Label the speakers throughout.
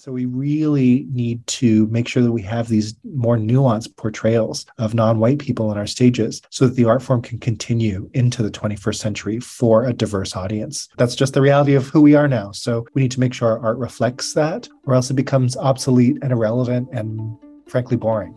Speaker 1: So we really need to make sure that we have these more nuanced portrayals of non-white people on our stages so that the art form can continue into the 21st century for a diverse audience. That's just the reality of who we are now. So we need to make sure our art reflects that or else it becomes obsolete and irrelevant and frankly boring.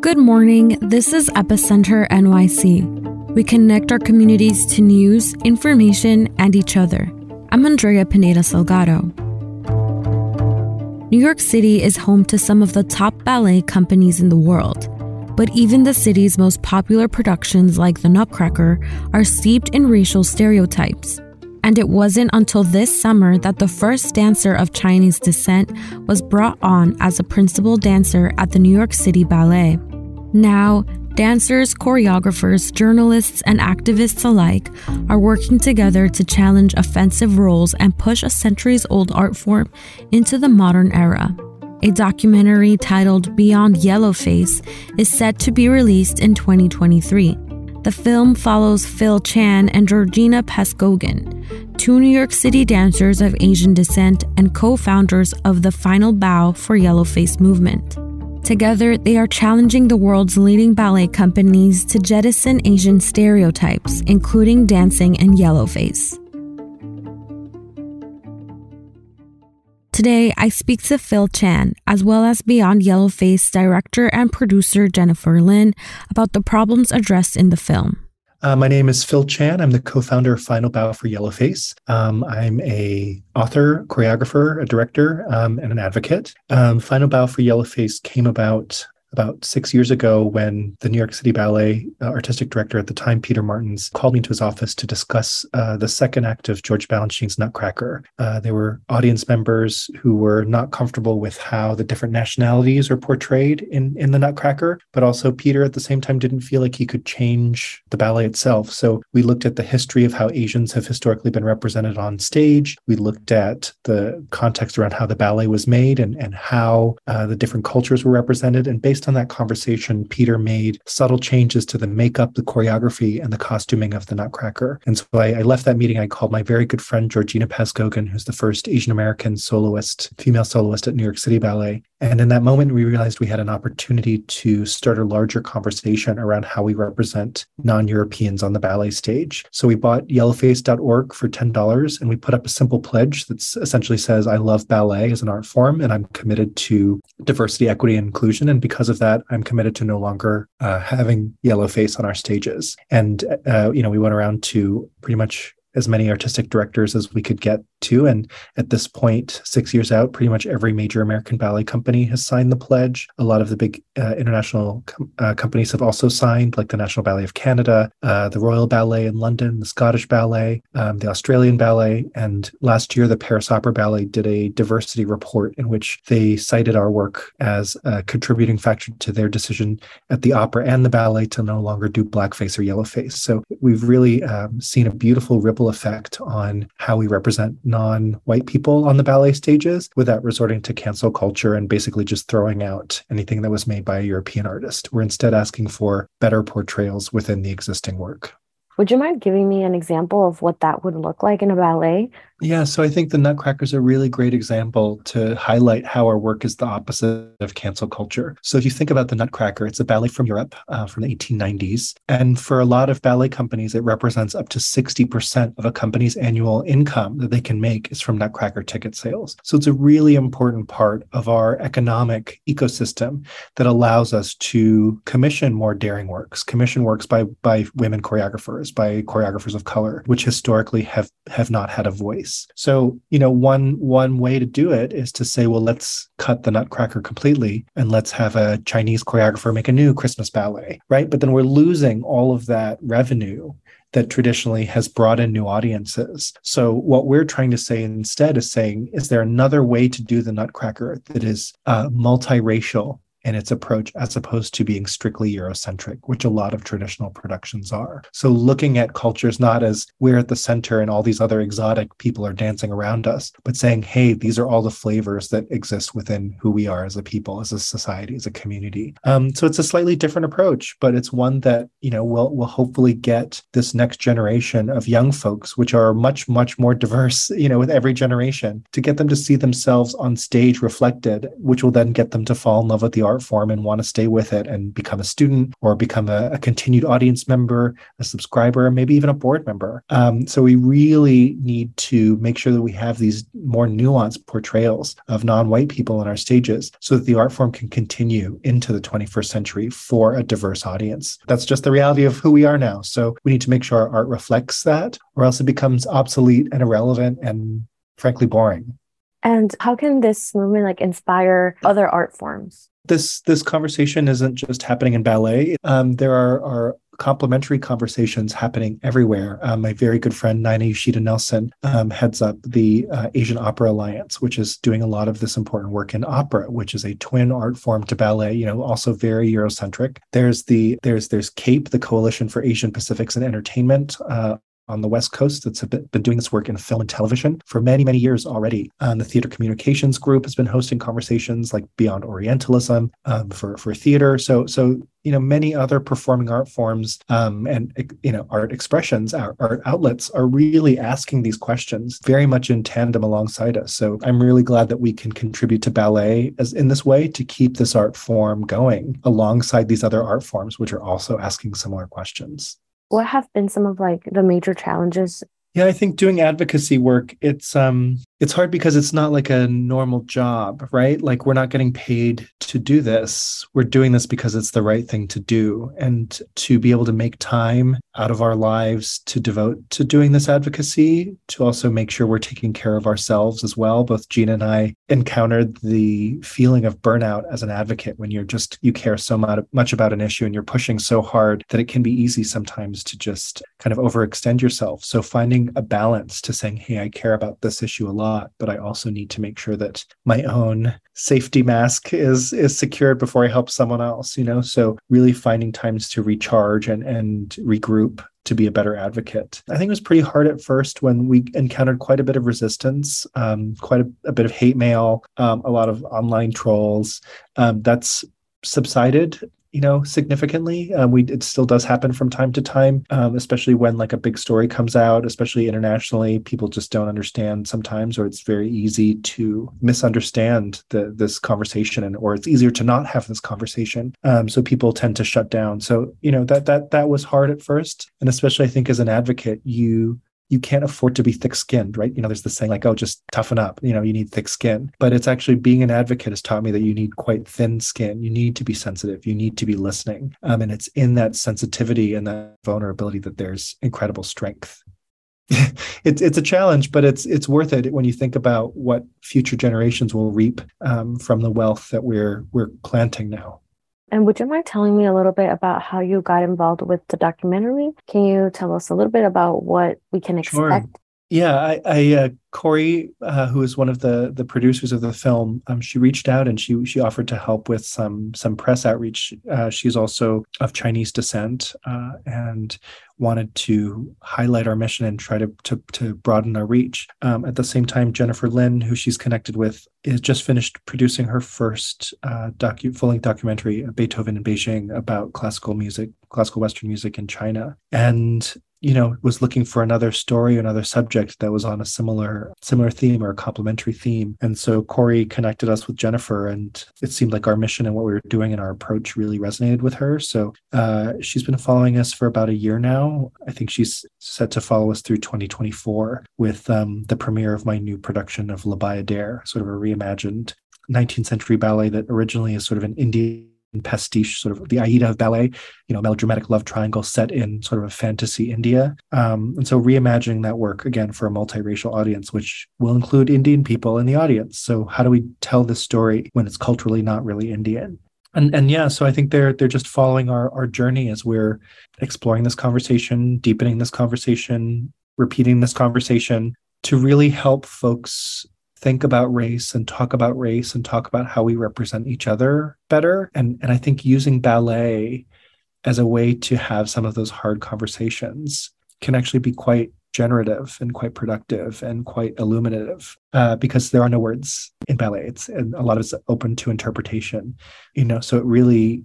Speaker 2: Good morning. This is Epicenter NYC. We connect our communities to news, information, and each other. I'm Andrea Pineda Salgado. New York City is home to some of the top ballet companies in the world. But even the city's most popular productions, like The Nutcracker, are steeped in racial stereotypes. And it wasn't until this summer that the first dancer of Chinese descent was brought on as a principal dancer at the New York City Ballet. Now, Dancers, choreographers, journalists, and activists alike are working together to challenge offensive roles and push a centuries old art form into the modern era. A documentary titled Beyond Yellowface is set to be released in 2023. The film follows Phil Chan and Georgina Pazcoguin, two New York City dancers of Asian descent and co founders of the Final Bow for Yellowface movement. Together, they are challenging the world's leading ballet companies to jettison Asian stereotypes, including dancing and yellowface. Today, I speak to Phil Chan, as well as Beyond Yellowface director and producer Jennifer Lin, about the problems addressed in the film.
Speaker 1: Uh, my name is Phil Chan. I'm the co-founder of Final Bow for Yellowface. Um, I'm a author, choreographer, a director, um, and an advocate. Um, Final Bow for Yellowface came about about six years ago when the New York City Ballet uh, artistic director at the time, Peter Martins, called me into his office to discuss uh, the second act of George Balanchine's Nutcracker. Uh, there were audience members who were not comfortable with how the different nationalities are portrayed in, in the Nutcracker, but also Peter at the same time didn't feel like he could change the ballet itself. So we looked at the history of how Asians have historically been represented on stage. We looked at the context around how the ballet was made and, and how uh, the different cultures were represented. And based based on that conversation, Peter made subtle changes to the makeup, the choreography, and the costuming of the Nutcracker. And so I, I left that meeting. I called my very good friend Georgina Pazcoguin, who's the first Asian American soloist, female soloist at New York City Ballet. And in that moment, we realized we had an opportunity to start a larger conversation around how we represent non Europeans on the ballet stage. So we bought yellowface.org for $10 and we put up a simple pledge that essentially says, I love ballet as an art form and I'm committed to diversity, equity, and inclusion. And because of that, I'm committed to no longer uh, having yellowface on our stages. And, uh, you know, we went around to pretty much as many artistic directors as we could get to. And at this point, six years out, pretty much every major American ballet company has signed the pledge. A lot of the big uh, international com- uh, companies have also signed, like the National Ballet of Canada, uh, the Royal Ballet in London, the Scottish Ballet, um, the Australian Ballet. And last year, the Paris Opera Ballet did a diversity report in which they cited our work as a contributing factor to their decision at the opera and the ballet to no longer do blackface or yellowface. So we've really um, seen a beautiful ripple ripple effect on how we represent non white people on the ballet stages without resorting to cancel culture and basically just throwing out anything that was made by a European artist. We're instead asking for better portrayals within the existing work.
Speaker 3: Would you mind giving me an example of what that would look like in a ballet?
Speaker 1: Yeah, so I think the Nutcracker is a really great example to highlight how our work is the opposite of cancel culture. So if you think about the Nutcracker, it's a ballet from Europe uh, from the 1890s. And for a lot of ballet companies, it represents up to 60% of a company's annual income that they can make is from Nutcracker ticket sales. So it's a really important part of our economic ecosystem that allows us to commission more daring works, commission works by, by women choreographers, by choreographers of color, which historically have, have not had a voice. So, you know, one one way to do it is to say, well, let's cut the Nutcracker completely and let's have a Chinese choreographer make a new Christmas ballet, right? But then we're losing all of that revenue that traditionally has brought in new audiences. So what we're trying to say instead is saying, is there another way to do the Nutcracker that is uh, multiracial in its approach as opposed to being strictly Eurocentric, which a lot of traditional productions are. So looking at cultures not as we're at the center and all these other exotic people are dancing around us, but saying, hey, these are all the flavors that exist within who we are as a people, as a society, as a community. Um, so it's a slightly different approach, but it's one that, you know, will will hopefully get this next generation of young folks, which are much, much more diverse, you know, with every generation, to get them to see themselves on stage reflected, which will then get them to fall in love with the art form and want to stay with it and become a student or become a, a continued audience member, a subscriber, maybe even a board member. Um, so we really need to make sure that we have these more nuanced portrayals of non-white people on our stages so that the art form can continue into the 21st century for a diverse audience. That's just the reality of who we are now. So we need to make sure our art reflects that or else it becomes obsolete and irrelevant and frankly boring.
Speaker 3: And how can this movement like inspire other art forms?
Speaker 1: This this conversation isn't just happening in ballet. Um, there are, are complementary conversations happening everywhere. Um, my very good friend Naina Yoshida Nelson um, heads up the uh, Asian Opera Alliance, which is doing a lot of this important work in opera, which is a twin art form to ballet. You know, also very Eurocentric. There's the there's there's CAPE, the Coalition for Asian Pacifics and Entertainment. Uh, on the West Coast that's been doing this work in film and television for many, many years already. Um, the Theater Communications Group has been hosting conversations like Beyond Orientalism um, for, for theater. So, so you know, many other performing art forms um, and you know art expressions, art, art outlets are really asking these questions very much in tandem alongside us. So I'm really glad that we can contribute to ballet as in this way to keep this art form going alongside these other art forms, which are also asking similar questions
Speaker 3: what have been some of like the major challenges?
Speaker 1: Yeah i think doing advocacy work it's um it's hard because it's not like a normal job, right? Like we're not getting paid to do this. We're doing this because it's the right thing to do. And to be able to make time out of our lives to devote to doing this advocacy, to also make sure we're taking care of ourselves as well. Both Gina and I encountered the feeling of burnout as an advocate when you're just, you care so much about an issue and you're pushing so hard that it can be easy sometimes to just kind of overextend yourself. So finding a balance to saying, hey, I care about this issue a lot lot, but I also need to make sure that my own safety mask is is secured before I help someone else, you know? So really finding times to recharge and and regroup to be a better advocate. I think it was pretty hard at first when we encountered quite a bit of resistance, um, quite a, a, bit of hate mail, um, a lot of online trolls. Um, that's subsided you know significantly. Um, we it still does happen from time to time um, especially when like a big story comes out especially internationally people just don't understand sometimes or it's very easy to misunderstand the, this conversation and or it's easier to not have this conversation. Um, so people tend to shut down. So you know that that that was hard at first. And especially i think as an advocate you you can't afford to be thick skinned, right? You know, there's this saying like, oh, just toughen up, you know, you need thick skin. But it's actually being an advocate has taught me that you need quite thin skin. You need to be sensitive. You need to be listening. Um, and it's in that sensitivity and that vulnerability that there's incredible strength. it's it's a challenge, but it's it's worth it when you think about what future generations will reap um, from the wealth that we're we're planting now.
Speaker 3: And would you mind telling me a little bit about how you got involved with the documentary? Can you tell us a little bit about what we can expect? Sure.
Speaker 1: Yeah, I, I uh, Corey, uh, who is one of the the producers of the film, um, she reached out and she she offered to help with some some press outreach. Uh, she's also of Chinese descent uh, and wanted to highlight our mission and try to to, to broaden our reach. Um, at the same time, Jennifer Lin, who she's connected with, is just finished producing her first uh, docu full length documentary, Beethoven in Beijing, about classical music, classical Western music in China, and you know was looking for another story another subject that was on a similar similar theme or a complementary theme. And so corey connected us with jennifer and it seemed like our mission and what we were doing and our approach really resonated with her. So uh, she's been following us for about a year now. I think she's set to follow us through 2024 with um, the premiere of my new production of la bayadere sort of a reimagined 19th century ballet that originally is sort of an indian pastiche, sort of the Aida of ballet, you know, melodramatic love triangle set in sort of a fantasy India. Um, and so reimagining that work again for a multiracial audience, which will include Indian people in the audience. So how do we tell this story when it's culturally not really Indian? And and yeah, so I think they're they're just following our our journey as we're exploring this conversation, deepening this conversation, repeating this conversation to really help folks think about race and talk about race and talk about how we represent each other better. And, and I think using ballet as a way to have some of those hard conversations can actually be quite generative and quite productive and quite illuminative uh, because there are no words in ballet it's and a lot of it's open to interpretation you know so it really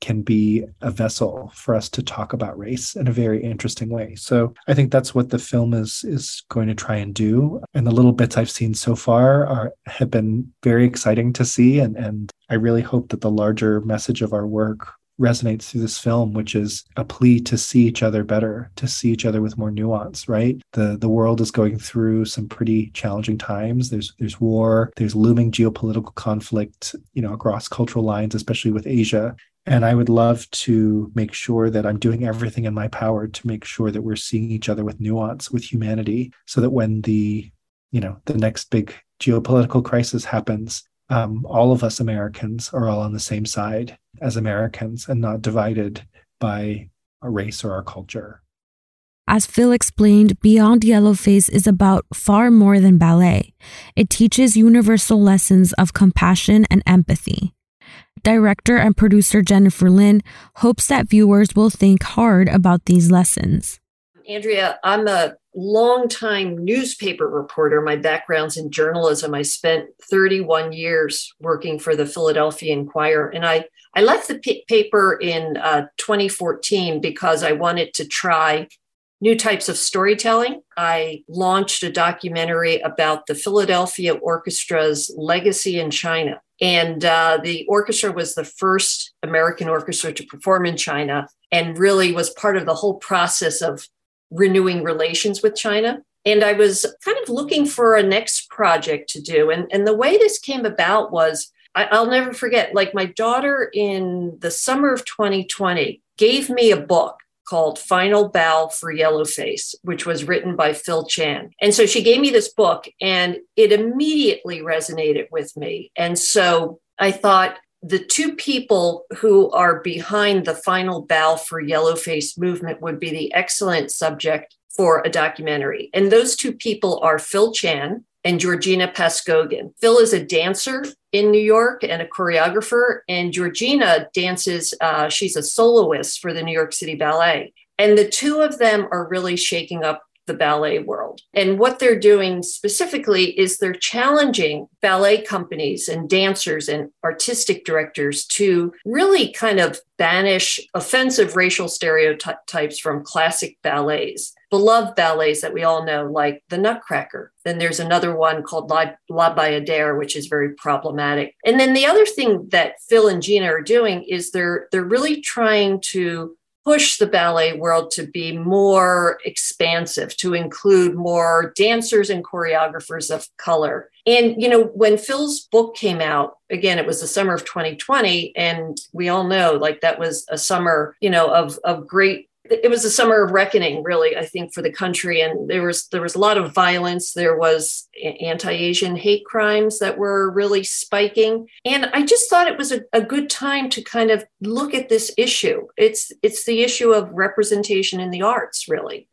Speaker 1: can be a vessel for us to talk about race in a very interesting way. So I think that's what the film is is going to try and do. And the little bits I've seen so far are have been very exciting to see. And and I really hope that the larger message of our work resonates through this film, which is a plea to see each other better, to see each other with more nuance, right? The the world is going through some pretty challenging times. There's there's war, there's looming geopolitical conflict, you know, across cultural lines, especially with Asia. And I would love to make sure that I'm doing everything in my power to make sure that we're seeing each other with nuance, with humanity, so that when the, you know, the next big geopolitical crisis happens, um, all of us Americans are all on the same side as Americans and not divided by a race or our culture.
Speaker 2: As Phil explained, Beyond Yellowface is about far more than ballet. It teaches universal lessons of compassion and empathy. Director and producer Jennifer Lin hopes that viewers will think hard about these lessons.
Speaker 4: Andrea, I'm a longtime newspaper reporter. My background's in journalism. I spent 31 years working for the Philadelphia Inquirer, and I, I left the p- paper in uh, 2014 because I wanted to try new types of storytelling. I launched a documentary about the Philadelphia Orchestra's legacy in China. And uh, the orchestra was the first American orchestra to perform in China and really was part of the whole process of renewing relations with China. And I was kind of looking for a next project to do. And, and the way this came about was I, I'll never forget, like my daughter in the summer of 2020 gave me a book called Final Bow for Yellowface, which was written by Phil Chan. And so she gave me this book and it immediately resonated with me. And so I thought, the two people who are behind the final bow for yellowface movement would be the excellent subject for a documentary. And those two people are Phil Chan, and Georgina Pazcoguin. Phil is a dancer in New York and a choreographer, and Georgina dances, uh, she's a soloist for the New York City Ballet. And the two of them are really shaking up the ballet world. And what they're doing specifically is they're challenging ballet companies and dancers and artistic directors to really kind of banish offensive racial stereotypes from classic ballets. Beloved ballets that we all know, like The Nutcracker. Then there's another one called La, La Bayadere, which is very problematic. And then the other thing that Phil and Gina are doing is they're they're really trying to push the ballet world to be more expansive, to include more dancers and choreographers of color. And, you know, when Phil's book came out, again, it was the summer of 2020. And we all know like that was a summer, you know, of, of great it was a summer of reckoning really i think for the country. And there was there was a lot of violence. There was anti-asian hate crimes that were really spiking. And i just thought it was a, a good time to kind of look at this issue. It's it's the issue of representation in the arts really.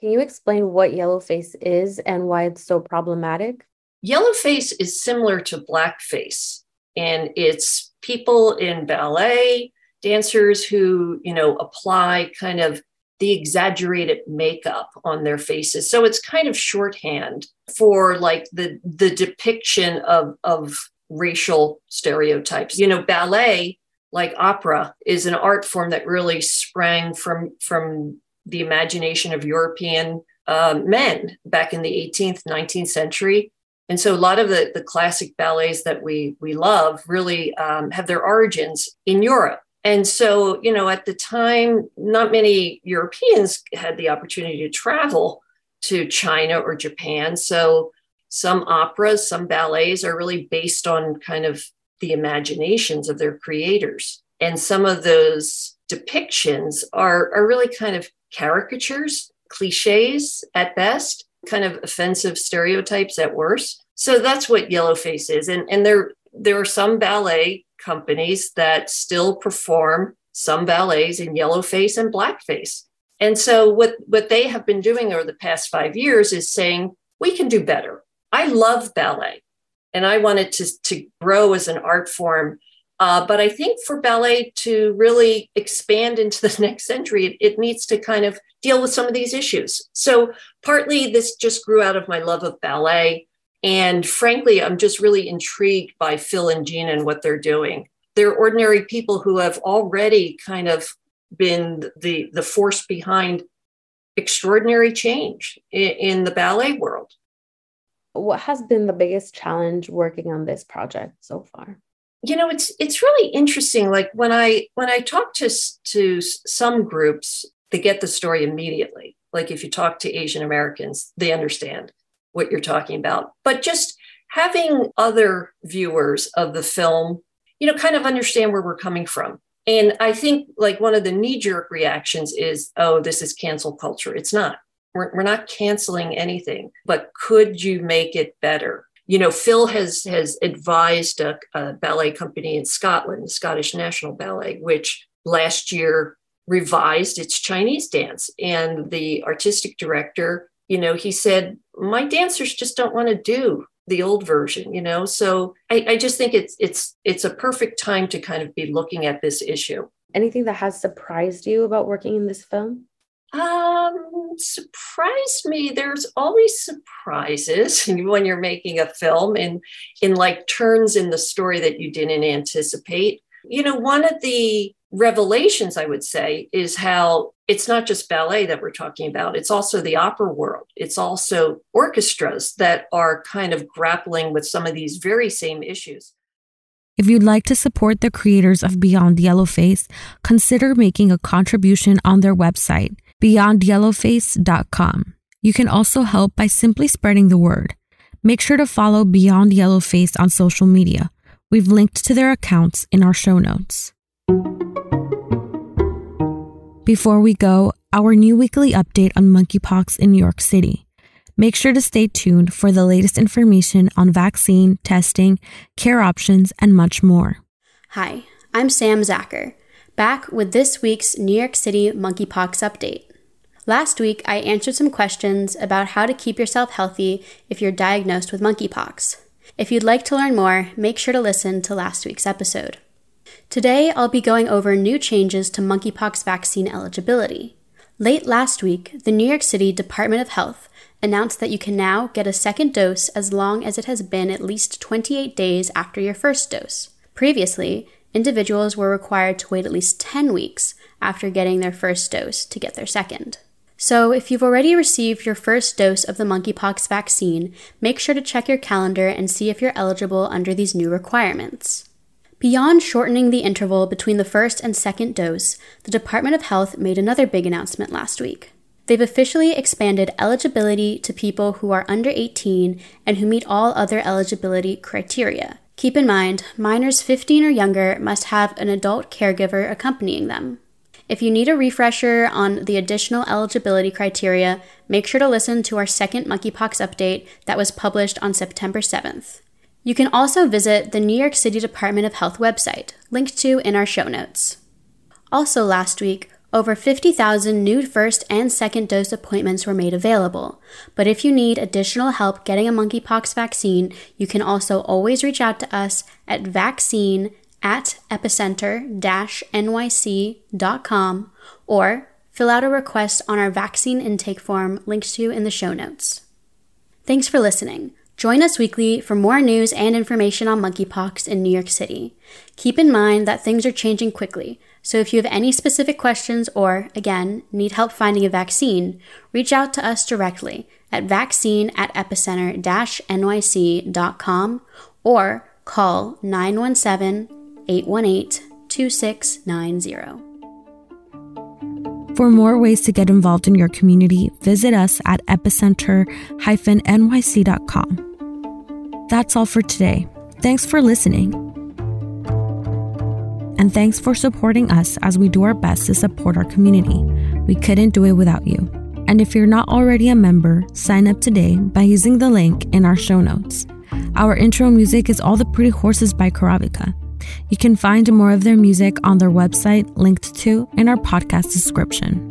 Speaker 3: Can you explain what yellowface is and why it's so problematic?
Speaker 4: Yellowface is similar to blackface and it's people in ballet dancers who, you know, apply kind of the exaggerated makeup on their faces. So it's kind of shorthand for like the the depiction of of racial stereotypes. You know, ballet, like opera, is an art form that really sprang from from the imagination of European uh, men back in the 18th, 19th century. And so a lot of the, the classic ballets that we we love really um, have their origins in Europe. And so, you know, at the time, not many Europeans had the opportunity to travel to China or Japan. So, some operas, some ballets are really based on kind of the imaginations of their creators. And some of those depictions are, are really kind of caricatures, cliches at best, kind of offensive stereotypes at worst. So that's what Yellowface is. And, and there, there are some ballet companies that still perform some ballets in yellowface and blackface. And so what, what they have been doing over the past five years is saying, we can do better. I love ballet and I wanted to, to grow as an art form. Uh, but I think for ballet to really expand into the next century, it, it needs to kind of deal with some of these issues. So, partly this just grew out of my love of ballet. And frankly, I'm just really intrigued by Phil and Gina and what they're doing. They're ordinary people who have already kind of been the, the force behind extraordinary change in, in the ballet world.
Speaker 3: What has been the biggest challenge working on this project so far?
Speaker 4: you know it's it's really interesting like when i when i talk to to some groups they get the story immediately like if you talk to asian americans they understand what you're talking about but just having other viewers of the film you know kind of understand where we're coming from and I think like one of the knee jerk reactions is, oh, this is cancel culture. It's not. We're, we're not canceling anything, but could you make it better? You know, Phil has has advised a, a ballet company in Scotland, the Scottish National Ballet, which last year revised its Chinese dance. And the artistic director, you know, he said, my dancers just don't want to do the old version you know? So I, I just think it's it's it's a perfect time to kind of be looking at this issue.
Speaker 3: Anything that has surprised you about working in this film?
Speaker 4: Um surprised me. There's always surprises when you're making a film and in like turns in the story that you didn't anticipate. You know one of the revelations, I would say, is how it's not just ballet that we're talking about, it's also the opera world. It's also orchestras that are kind of grappling with some of these very same issues.
Speaker 2: If you'd like to support the creators of Beyond Yellowface, consider making a contribution on their website, beyondyellowface.com. You can also help by simply spreading the word. Make sure to follow Beyond Yellowface on social media. We've linked to their accounts in our show notes. Before we go, our new weekly update on monkeypox in New York City. Make sure to stay tuned for the latest information on vaccine, testing, care options, and much more.
Speaker 5: Hi, I'm Sam Zacher, back with this week's New York City monkeypox update. Last week, I answered some questions about how to keep yourself healthy if you're diagnosed with monkeypox. If you'd like to learn more, make sure to listen to last week's episode. Today, I'll be going over new changes to monkeypox vaccine eligibility. Late last week, the New York City Department of Health announced that you can now get a second dose as long as it has been at least 28 days after your first dose. Previously, individuals were required to wait at least 10 weeks after getting their first dose to get their second. So, if you've already received your first dose of the monkeypox vaccine, make sure to check your calendar and see if you're eligible under these new requirements. Beyond shortening the interval between the first and second dose, the Department of Health made another big announcement last week. They've officially expanded eligibility to people who are under 18 and who meet all other eligibility criteria. Keep in mind, minors 15 or younger must have an adult caregiver accompanying them. If you need a refresher on the additional eligibility criteria, make sure to listen to our second monkeypox update that was published on September 7th. You can also visit the New York City Department of Health website, linked to in our show notes. Also, last week, over 50,000 new first and second dose appointments were made available. But if you need additional help getting a monkeypox vaccine, you can also always reach out to us at vaccine at epicenter nyc.com or fill out a request on our vaccine intake form linked to in the show notes. Thanks for listening. Join us weekly for more news and information on monkeypox in New York City. Keep in mind that things are changing quickly, so if you have any specific questions or, again, need help finding a vaccine, reach out to us directly at vaccine at epicenter nyc.com or call 917 818 2690.
Speaker 2: For more ways to get involved in your community, visit us at epicenter-nyc.com. That's all for today. Thanks for listening. And thanks for supporting us as we do our best to support our community. We couldn't do it without you. And if you're not already a member, sign up today by using the link in our show notes. Our intro music is All the Pretty Horses by Karavika. You can find more of their music on their website linked to in our podcast description.